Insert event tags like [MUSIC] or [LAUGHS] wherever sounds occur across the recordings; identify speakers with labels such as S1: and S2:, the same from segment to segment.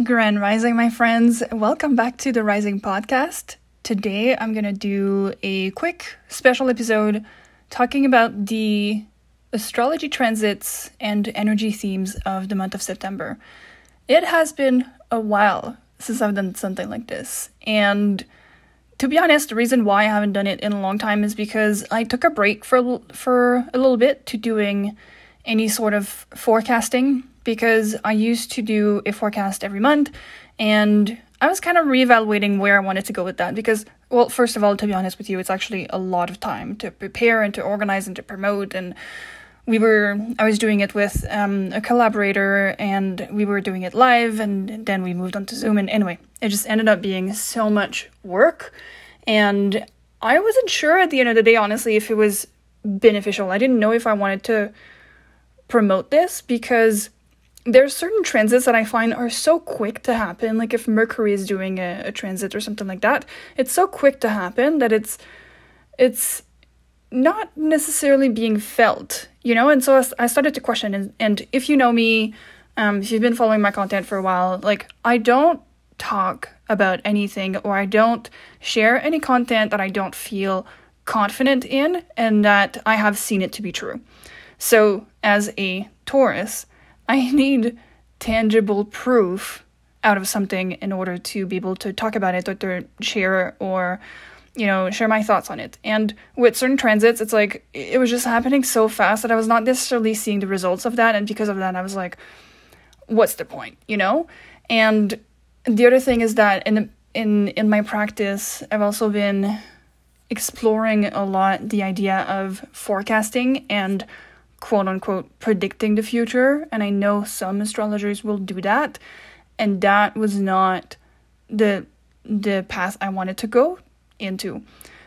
S1: Grand Rising, my friends. Welcome back to the Rising Podcast. Today I'm going to do a quick special episode talking about the astrology transits and energy themes of the month of September. It has been a while since I've done something like this. And to be honest, the reason why I haven't done it in a long time is because I took a break for for a little bit to doing any sort of forecasting because I used to do a forecast every month and I was kind of reevaluating where I wanted to go with that because well first of all to be honest with you it's actually a lot of time to prepare and to organize and to promote and we were I was doing it with um, a collaborator and we were doing it live and then we moved on to Zoom and anyway it just ended up being so much work and I wasn't sure at the end of the day honestly if it was beneficial. I didn't know if I wanted to promote this because there's certain transits that I find are so quick to happen. Like if Mercury is doing a, a transit or something like that, it's so quick to happen that it's it's not necessarily being felt, you know. And so I started to question. And, and if you know me, um, if you've been following my content for a while, like I don't talk about anything or I don't share any content that I don't feel confident in and that I have seen it to be true. So, as a Taurus, I need tangible proof out of something in order to be able to talk about it or to share or you know share my thoughts on it. And with certain transits it's like it was just happening so fast that i was not necessarily seeing the results of that. And because of that i was like what's the point you know? And the other thing is that in in in my practice i've also been exploring a lot the idea of forecasting and quote unquote predicting the future. And I know some astrologers will do that. And that was not the the path I wanted to go into.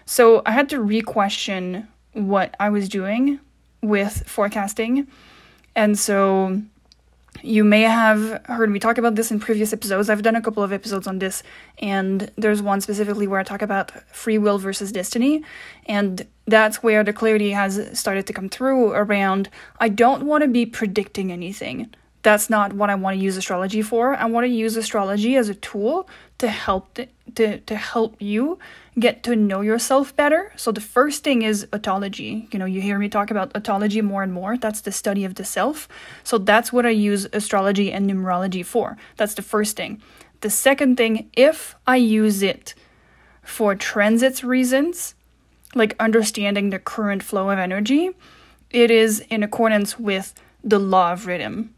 S1: So I had to re-question what I was doing with forecasting. And so you may have heard me talk about this in previous episodes. I've done a couple of episodes on this, and there's one specifically where I talk about free will versus destiny. And that's where the clarity has started to come through around I don't want to be predicting anything. That's not what I want to use astrology for. I want to use astrology as a tool to help to to help you get to know yourself better. So the first thing is autology. You know, you hear me talk about autology more and more. That's the study of the self. So that's what I use astrology and numerology for. That's the first thing. The second thing, if I use it for transits reasons, like understanding the current flow of energy, it is in accordance with the law of rhythm.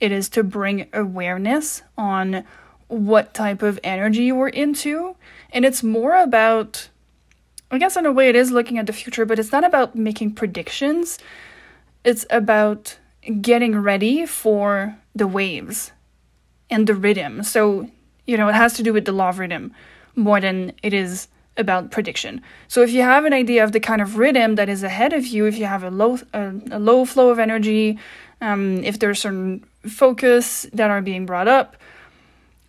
S1: It is to bring awareness on what type of energy we're into. And it's more about, I guess, in a way, it is looking at the future, but it's not about making predictions. It's about getting ready for the waves and the rhythm. So, you know, it has to do with the law of rhythm more than it is about prediction. So if you have an idea of the kind of rhythm that is ahead of you, if you have a low a, a low flow of energy, um, if there's certain focus that are being brought up,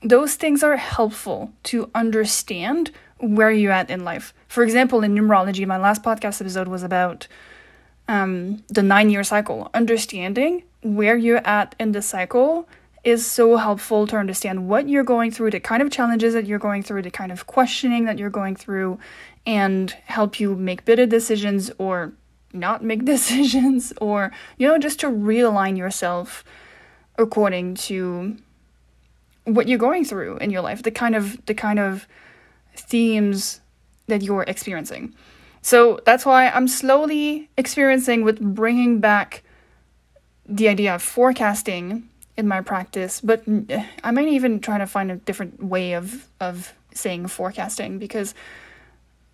S1: those things are helpful to understand where you're at in life. For example, in numerology, my last podcast episode was about um, the nine year cycle. Understanding where you're at in the cycle is so helpful to understand what you're going through, the kind of challenges that you're going through, the kind of questioning that you're going through, and help you make better decisions or not make [LAUGHS] decisions, or, you know, just to realign yourself according to what you're going through in your life, the kind of the kind of themes that you're experiencing. So that's why I'm slowly experiencing with bringing back the idea of forecasting in my practice, but I might even try to find a different way of of saying forecasting because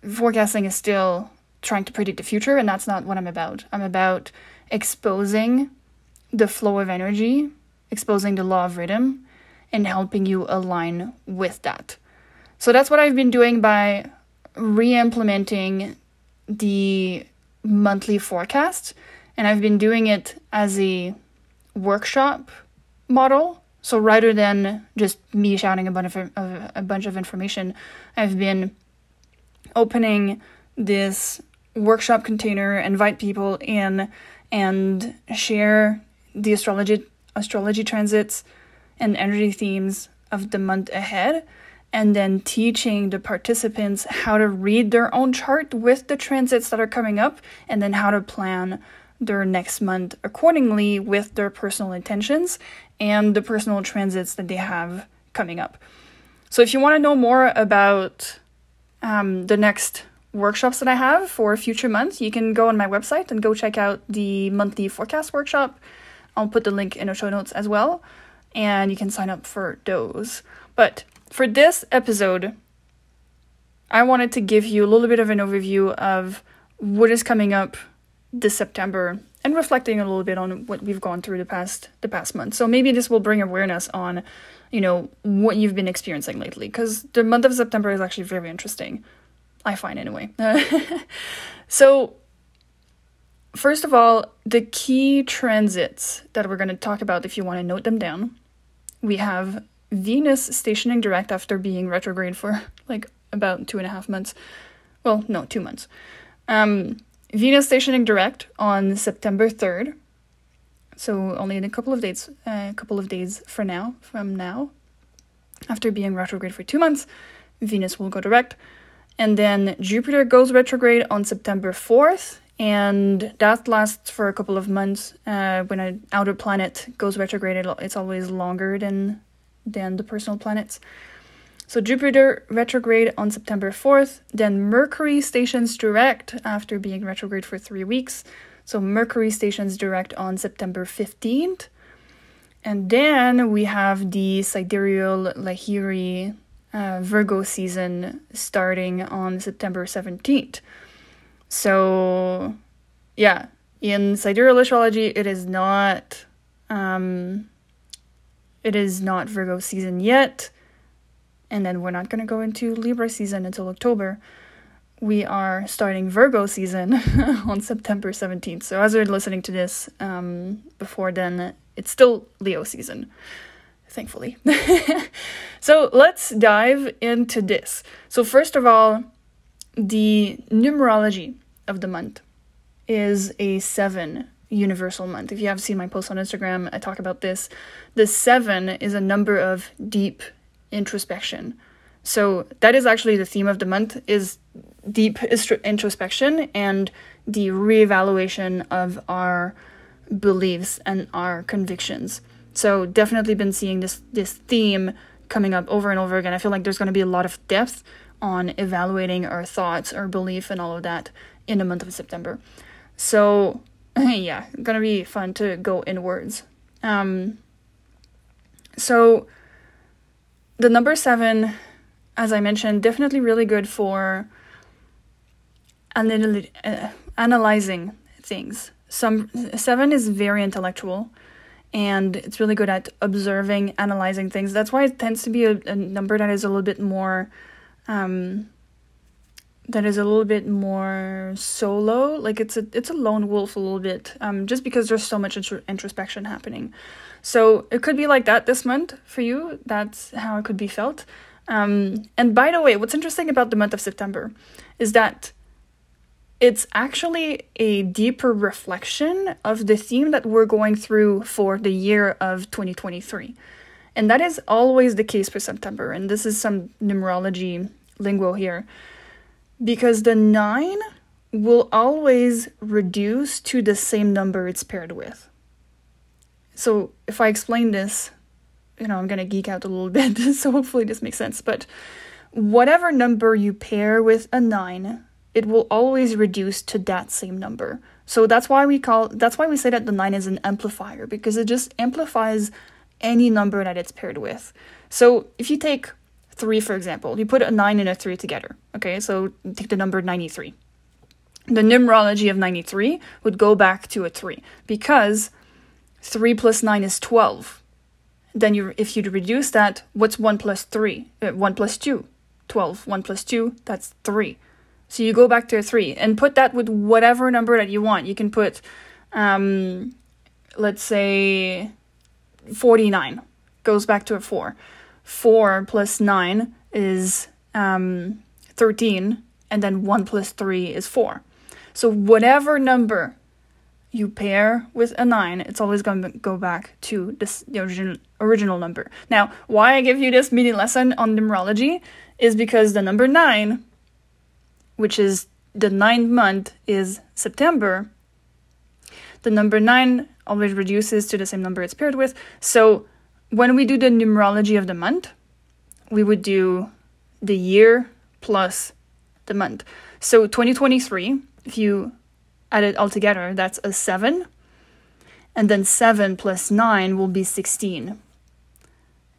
S1: forecasting is still trying to predict the future and that's not what I'm about. I'm about exposing the flow of energy, exposing the law of rhythm and helping you align with that. So that's what I've been doing by re-implementing the monthly forecast and I've been doing it as a workshop model. So rather than just me shouting a bunch of, a bunch of information, I've been opening this workshop container, invite people in, and share the astrology astrology transits and energy themes of the month ahead and then teaching the participants how to read their own chart with the transits that are coming up and then how to plan their next month accordingly with their personal intentions and the personal transits that they have coming up. So, if you want to know more about um, the next workshops that I have for future months, you can go on my website and go check out the monthly forecast workshop. I'll put the link in the show notes as well, and you can sign up for those. But for this episode, I wanted to give you a little bit of an overview of what is coming up this September and reflecting a little bit on what we've gone through the past the past month. So maybe this will bring awareness on, you know, what you've been experiencing lately because the month of September is actually very interesting. I find anyway. [LAUGHS] so first of all, the key transits that we're going to talk about if you want to note them down. We have Venus stationing direct after being retrograde for [LAUGHS] like about two and a half months. Well, no, two months. Um, Venus stationing direct on September 3rd. So only in a couple of days, a uh, couple of days for now, from now. After being retrograde for two months, Venus will go direct. And then Jupiter goes retrograde on September 4th, and that lasts for a couple of months. Uh, when an outer planet goes retrograde, it's always longer than than the personal planets. So Jupiter retrograde on September 4th, then Mercury stations direct after being retrograde for three weeks. So Mercury stations direct on September 15th. And then we have the sidereal Lahiri uh, Virgo season starting on September 17th. So, yeah, in sidereal astrology, it is not. Um, it is not Virgo season yet and then we're not going to go into Libra season until October. We are starting Virgo season [LAUGHS] on September 17th. So, as you're listening to this um, before then, it's still Leo season, thankfully. [LAUGHS] so, let's dive into this. So, first of all, the numerology of the month is a seven universal month. If you have seen my post on Instagram, I talk about this. The seven is a number of deep introspection. So that is actually the theme of the month is deep introspection and the reevaluation of our beliefs and our convictions. So definitely been seeing this this theme coming up over and over again. I feel like there's going to be a lot of depth on evaluating our thoughts, our belief and all of that in the month of September. So [LAUGHS] yeah, to be fun to go inwards. Um so the number seven, as I mentioned, definitely really good for anal- uh, analyzing things. Some seven is very intellectual, and it's really good at observing, analyzing things. That's why it tends to be a, a number that is a little bit more, um, that is a little bit more solo. Like it's a it's a lone wolf a little bit, um, just because there's so much intro- introspection happening. So it could be like that this month for you. That's how it could be felt. Um, and by the way, what's interesting about the month of September is that it's actually a deeper reflection of the theme that we're going through for the year of 2023. And that is always the case for September. And this is some numerology lingo here. Because the nine will always reduce to the same number it's paired with. So if I explain this, you know, I'm gonna geek out a little [LAUGHS] bit, so hopefully this makes sense. But whatever number you pair with a nine, it will always reduce to that same number. So that's why we call that's why we say that the nine is an amplifier, because it just amplifies any number that it's paired with. So if you take three, for example, you put a nine and a three together. Okay, so take the number 93. The numerology of 93 would go back to a three because 3 plus 9 is 12. Then you, if you reduce that, what's 1 plus 3? Uh, 1 plus 2? 12. 1 plus 2, that's 3. So you go back to a 3 and put that with whatever number that you want. You can put, um, let's say, 49 goes back to a 4. 4 plus 9 is um, 13, and then 1 plus 3 is 4. So whatever number you pair with a 9, it's always going to go back to this, the original, original number. Now, why I give you this mini lesson on numerology is because the number 9, which is the ninth month, is September. The number 9 always reduces to the same number it's paired with. So when we do the numerology of the month, we would do the year plus the month. So 2023, if you add it all together, that's a 7. And then 7 plus 9 will be 16.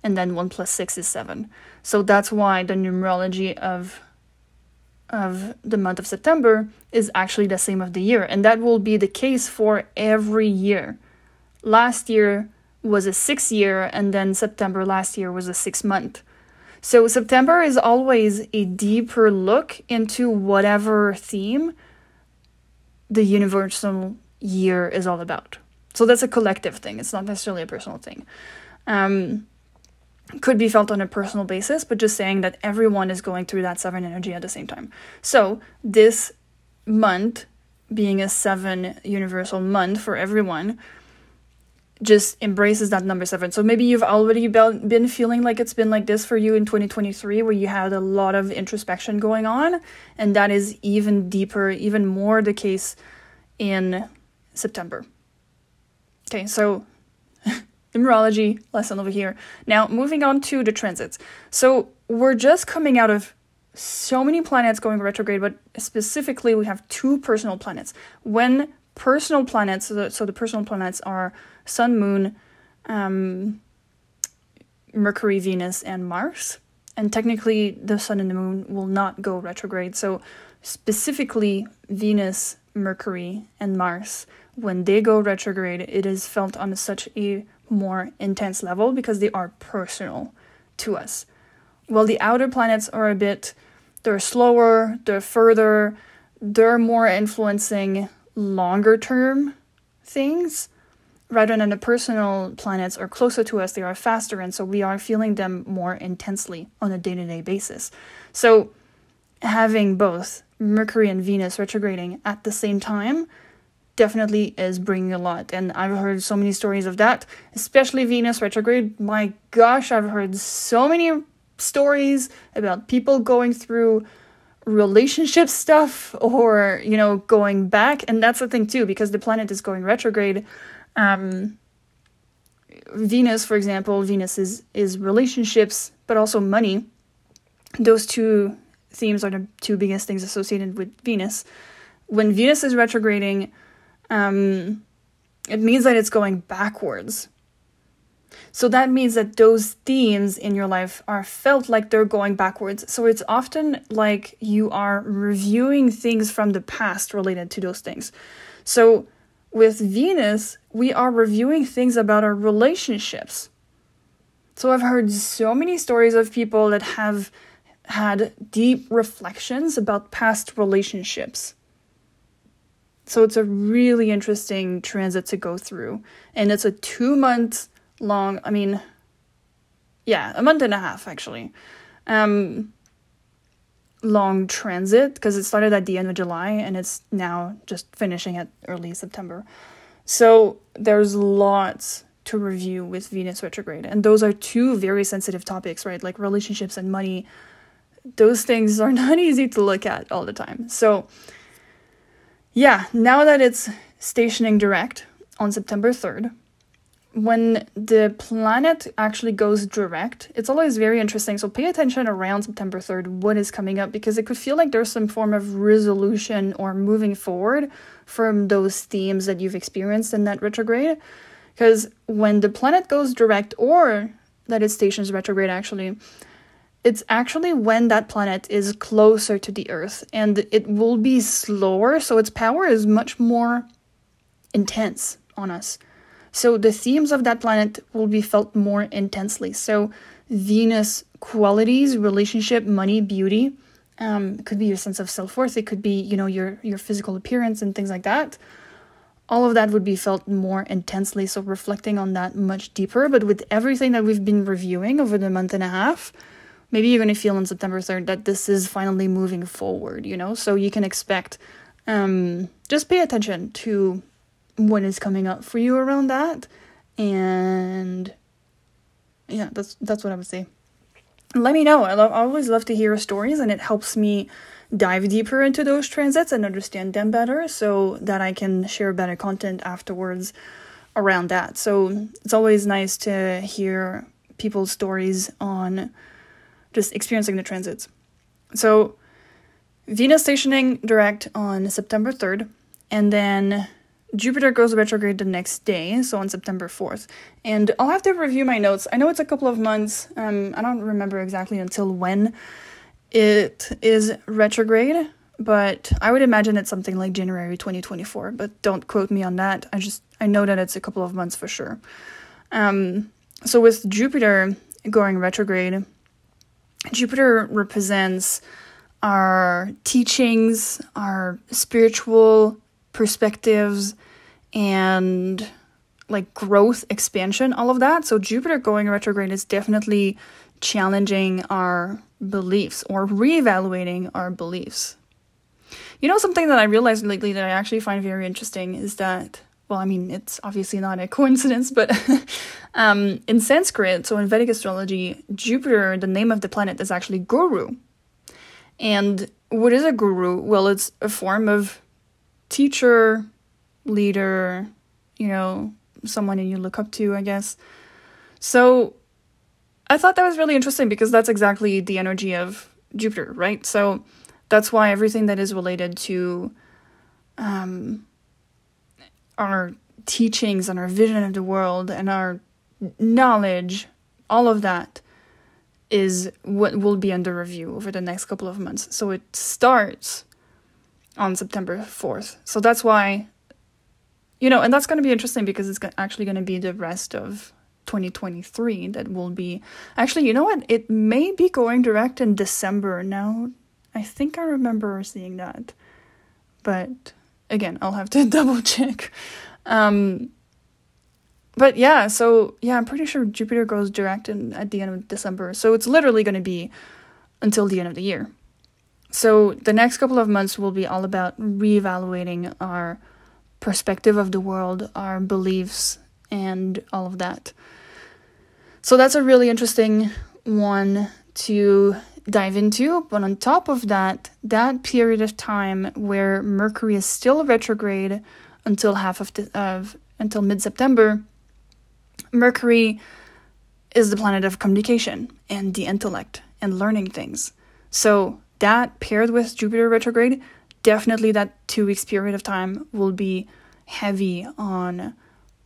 S1: And then 1 plus 6 is 7. So that's why the numerology of of the month of September is actually the same of the year. And that will be the case for every year. Last year was a six year, and then September last year was a six month. So September is always a deeper look into whatever theme the universal year is all about. So that's a collective thing. It's not necessarily a personal thing. Um, could be felt on a personal basis, but just saying that everyone is going through that seven energy at the same time. So this month being a seven universal month for everyone just embraces that number seven. So maybe you've already been feeling like it's been like this for you in 2023, where you had a lot of introspection going on, and that is even deeper, even more the case in September. Okay, so numerology lesson over here. Now, moving on to the transits. So we're just coming out of so many planets going retrograde, but specifically, we have two personal planets. When personal planets, so the, so the personal planets are Sun, Moon, um, Mercury, Venus, and Mars. And technically, the Sun and the Moon will not go retrograde. So, specifically, Venus, Mercury, and Mars, when they go retrograde, it is felt on such a more intense level because they are personal to us. While the outer planets are a bit, they're slower, they're further, they're more influencing longer term things rather than the personal planets are closer to us, they are faster, and so we are feeling them more intensely on a day to day basis. So, having both Mercury and Venus retrograding at the same time definitely is bringing a lot. And I've heard so many stories of that, especially Venus retrograde. My gosh, I've heard so many stories about people going through relationship stuff or, you know, going back. And that's the thing too, because the planet is going retrograde. Um, Venus, for example, Venus is, is relationships, but also money. Those two themes are the two biggest things associated with Venus. When Venus is retrograding, um, it means that it's going backwards. So that means that those themes in your life are felt like they're going backwards. So it's often like you are reviewing things from the past related to those things. So with Venus, we are reviewing things about our relationships. So I've heard so many stories of people that have had deep reflections about past relationships. So it's a really interesting transit to go through. And it's a two month long, I mean, yeah, a month and a half actually. Um, long transit because it started at the end of July and it's now just finishing at early September. So there's lots to review with Venus retrograde. And those are two very sensitive topics, right? Like relationships and money. Those things are [LAUGHS] not easy to look at all the time. So yeah, now that it's stationing direct on September 3rd, when the planet actually goes direct, it's always very interesting. So pay attention around September 3rd, what is coming up, because it could feel like there's some form of resolution or moving forward from those themes that you've experienced in that retrograde. Because when the planet goes direct, or that it stations retrograde actually, it's actually when that planet is closer to the Earth and it will be slower, so its power is much more intense on us. So the themes of that planet will be felt more intensely. So Venus qualities, relationship, money, beauty, um, it could be your sense of self worth. It could be you know your your physical appearance and things like that. All of that would be felt more intensely. So reflecting on that much deeper. But with everything that we've been reviewing over the month and a half, maybe you're going to feel on September 3rd that this is finally moving forward, you know? So you can expect, um, just pay attention to what is coming up for you around that. And yeah, that's that's what I would say. Let me know. I love I always love to hear stories and it helps me dive deeper into those transits and understand them better so that I can share better content afterwards around that. So it's always nice to hear people's stories on just experiencing the transits. So Venus stationing direct on September 3rd, and then Jupiter goes retrograde the next day, so on September 4th. And I'll have to review my notes. I know it's a couple of months. Um, I don't remember exactly until when it is retrograde, but I would imagine it's something like January 2024. But don't quote me on that. I just I know that it's a couple of months for sure. Um, so with Jupiter going retrograde, Jupiter represents our teachings, our spiritual perspectives, and like growth, expansion, all of that. So Jupiter going retrograde is definitely challenging our beliefs or reevaluating our beliefs. You know, something that I realized lately that I actually find very interesting is that, well, I mean, it's obviously not a [LAUGHS] coincidence, but [LAUGHS] um, in Sanskrit, so in Vedic astrology, Jupiter, the name of the planet, is actually Guru. And what is a guru? Well, it's a form of teacher, leader, you know, someone you look up to, I guess. So I thought that was really interesting because that's exactly the energy of Jupiter, right? So that's why everything that is related to um, our teachings and our vision of the world and our knowledge, all of that is what will be under review over the next couple of months. So it starts on September 4th. So that's why, you know, and that's going to be interesting because it's actually going to be the rest of 2023 that will be actually you know what it may be going direct in december now i think i remember seeing that but again i'll have to [LAUGHS] double check. Um but yeah so yeah i'm pretty sure jupiter goes direct in at the end of december. So it's literally going to be until the end of the year. So the next couple of months will be all about reevaluating our perspective of the world our beliefs and all of that. So that's a really interesting one to dive into. But on top of that, that period of time where Mercury is still retrograde until half of, the, of until mid September, Mercury is the planet of communication and the intellect and learning things. So that paired with Jupiter retrograde, definitely that two weeks period of time will be heavy on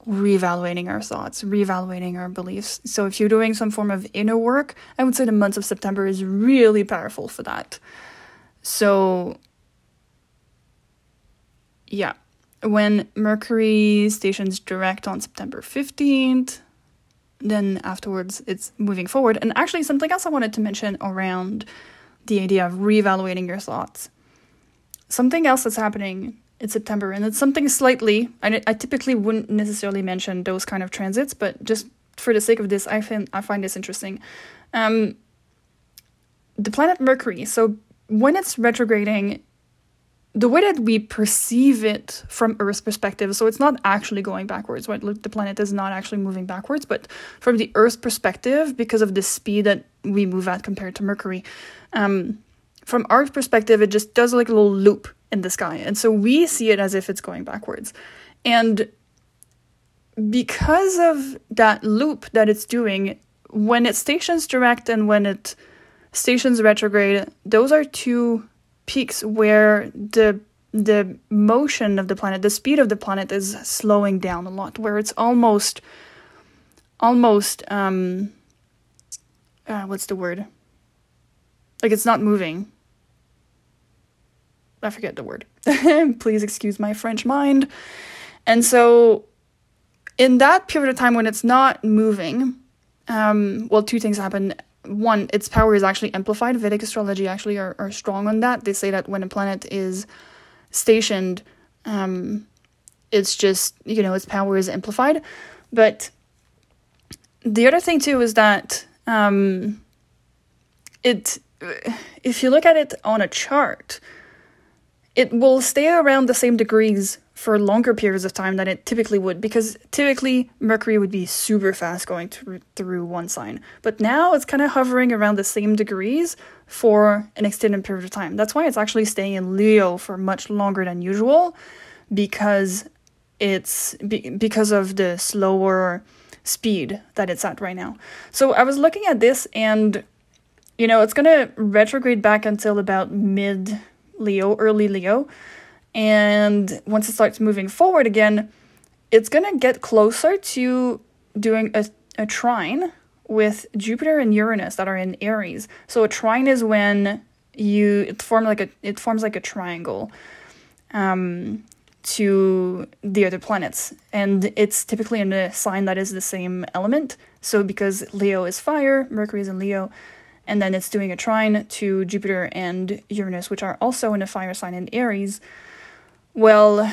S1: reevaluating our thoughts, reevaluating our beliefs. So if you're doing some form of inner work, I would say the month of September is really powerful for that. So yeah, when Mercury stations direct on September 15th, then afterwards it's moving forward. And actually, something else I wanted to mention around the idea of reevaluating your thoughts. Something else that's happening in September, and it's something slightly. I, I typically wouldn't necessarily mention those kind of transits, but just for the sake of this, I find I find this interesting. Um, the planet Mercury. So when it's retrograding, the way that we perceive it from Earth's perspective, so it's not actually going backwards. Right? the planet is not actually moving backwards, but from the Earth's perspective, because of the speed that we move at compared to Mercury, um, from our perspective, it just does like a little loop in the sky. And so we see it as if it's going backwards. And because of that loop that it's doing, when it stations direct and when it stations retrograde, those are two peaks where the the motion of the planet, the speed of the planet is slowing down a lot, where it's almost almost um uh, what's the word? Like it's not moving. I forget the word. [LAUGHS] Please excuse my French mind. And so, in that period of time when it's not moving, um, well, two things happen. One, its power is actually amplified. Vedic astrology actually are, are strong on that. They say that when a planet is stationed, um, it's just, you know, its power is amplified. But the other thing, too, is that um, it, if you look at it on a chart, it will stay around the same degrees for longer periods of time than it typically would because typically Mercury would be super fast going through, through one sign. But now it's kind of hovering around the same degrees for an extended period of time. That's why it's actually staying in Leo for much longer than usual because it's be- because of the slower speed that it's at right now. So I was looking at this and you know, it's going to retrograde back until about mid Leo, early Leo. And once it starts moving forward again, it's going to get closer to doing a, a trine with Jupiter and Uranus that are in Aries. So a trine is when you it forms like a it forms like a triangle um, to the other planets, and it's typically in a sign that is the same element. So because Leo is fire, Mercury is in Leo, and then it's doing a trine to Jupiter and Uranus, which are also in a fire sign in Aries. Well,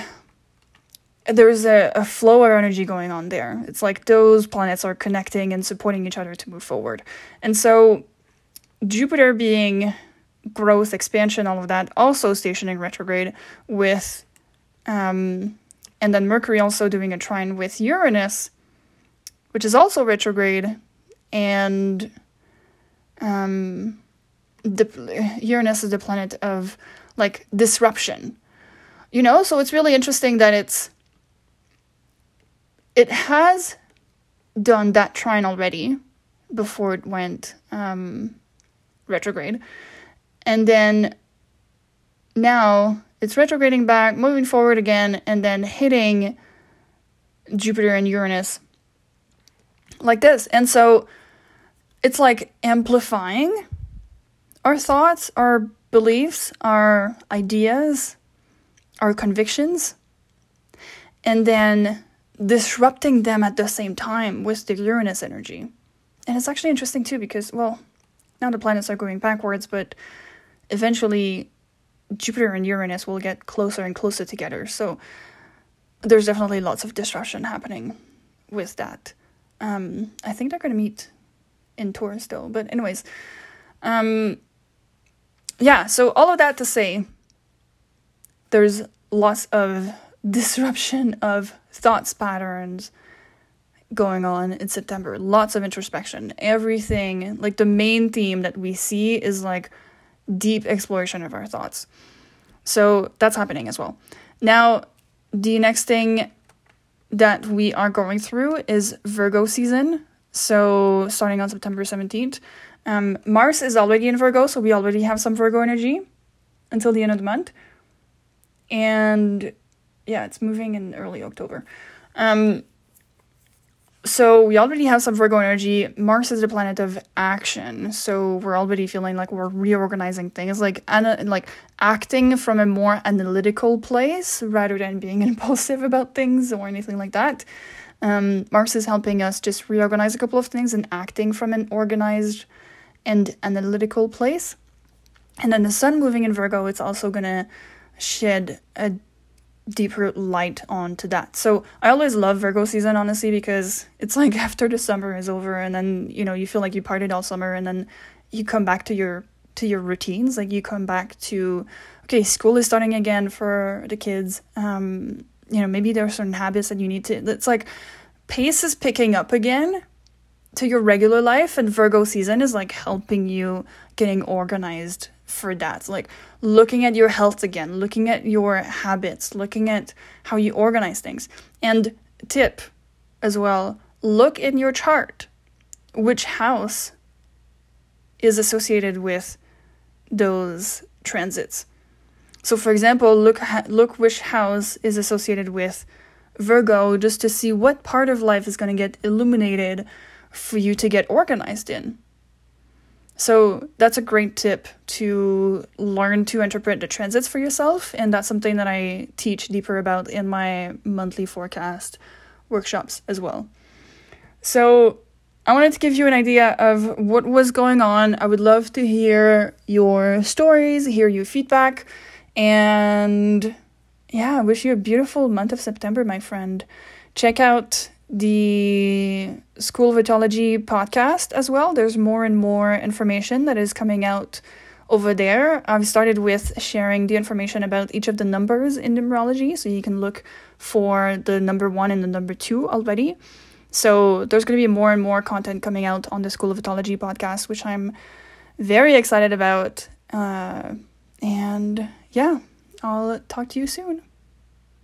S1: there's a, a flow of energy going on there. It's like those planets are connecting and supporting each other to move forward. And so, Jupiter being growth, expansion, all of that, also stationing retrograde with, um, and then Mercury also doing a trine with Uranus, which is also retrograde, and um, the Uranus is the planet of like disruption. You know, so it's really interesting that it's it has done that trine already before it went um, retrograde, and then now it's retrograding back, moving forward again, and then hitting Jupiter and Uranus like this, and so it's like amplifying our thoughts, our beliefs, our ideas, our convictions, and then disrupting them at the same time with the Uranus energy. And it's actually interesting too because, well, now the planets are going backwards, but eventually Jupiter and Uranus will get closer and closer together. So there's definitely lots of disruption happening with that. Um, I think they're going to meet in Taurus still. But anyways, um, yeah. So all of that to say, there's lots of disruption of thoughts patterns going on in September. Lots of introspection. Everything like the main theme that we see is like deep exploration of our thoughts. So that's happening as well. Now, the next thing that we are going through is Virgo season. So starting on September 17th, um, Mars is already in Virgo, so we already have some Virgo energy until the end of the month. And yeah, it's moving in early October. Um, so we already have some Virgo energy. Mars is the planet of action, so we're already feeling like we're reorganizing things, like ana- like acting from a more analytical place rather than being [LAUGHS] impulsive about things or anything like that. Um, Mars is helping us just reorganize a couple of things and acting from an organized and analytical place. And then the sun moving in Virgo, it's also gonna shed a deeper light onto that. So I always love Virgo season, honestly, because it's like [LAUGHS] after the summer is over and then, you know, you feel like you partied all summer and then you come back to your to your routines. Like you come back to okay, school is starting again for the kids. Um, you know, maybe there are certain habits that you need to, it's like pace is picking up again to your regular life, and Virgo season is like helping you getting organized for that. Like looking at your health again, looking at your habits, looking at how you organize things. And tip as well look in your chart which house is associated with those transits. So, for example, look look which house is associated with Virgo, just to see what part of life is going to get illuminated for you to get organized in. So that's a great tip to learn to interpret the transits for yourself, and that's something that I teach deeper about in my monthly forecast workshops as well. So I wanted to give you an idea of what was going on. I would love to hear your stories, hear your feedback. And yeah, I wish you a beautiful month of September, my friend. Check out the School of Autology podcast as well. There's more and more information that is coming out over there. I've started with sharing the information about each of the numbers in numerology, so you can look for the number one and the number two already. So there's going to be more and more content coming out on the School of Autology podcast, which I'm very excited about. Uh, and yeah, I'll talk to you soon.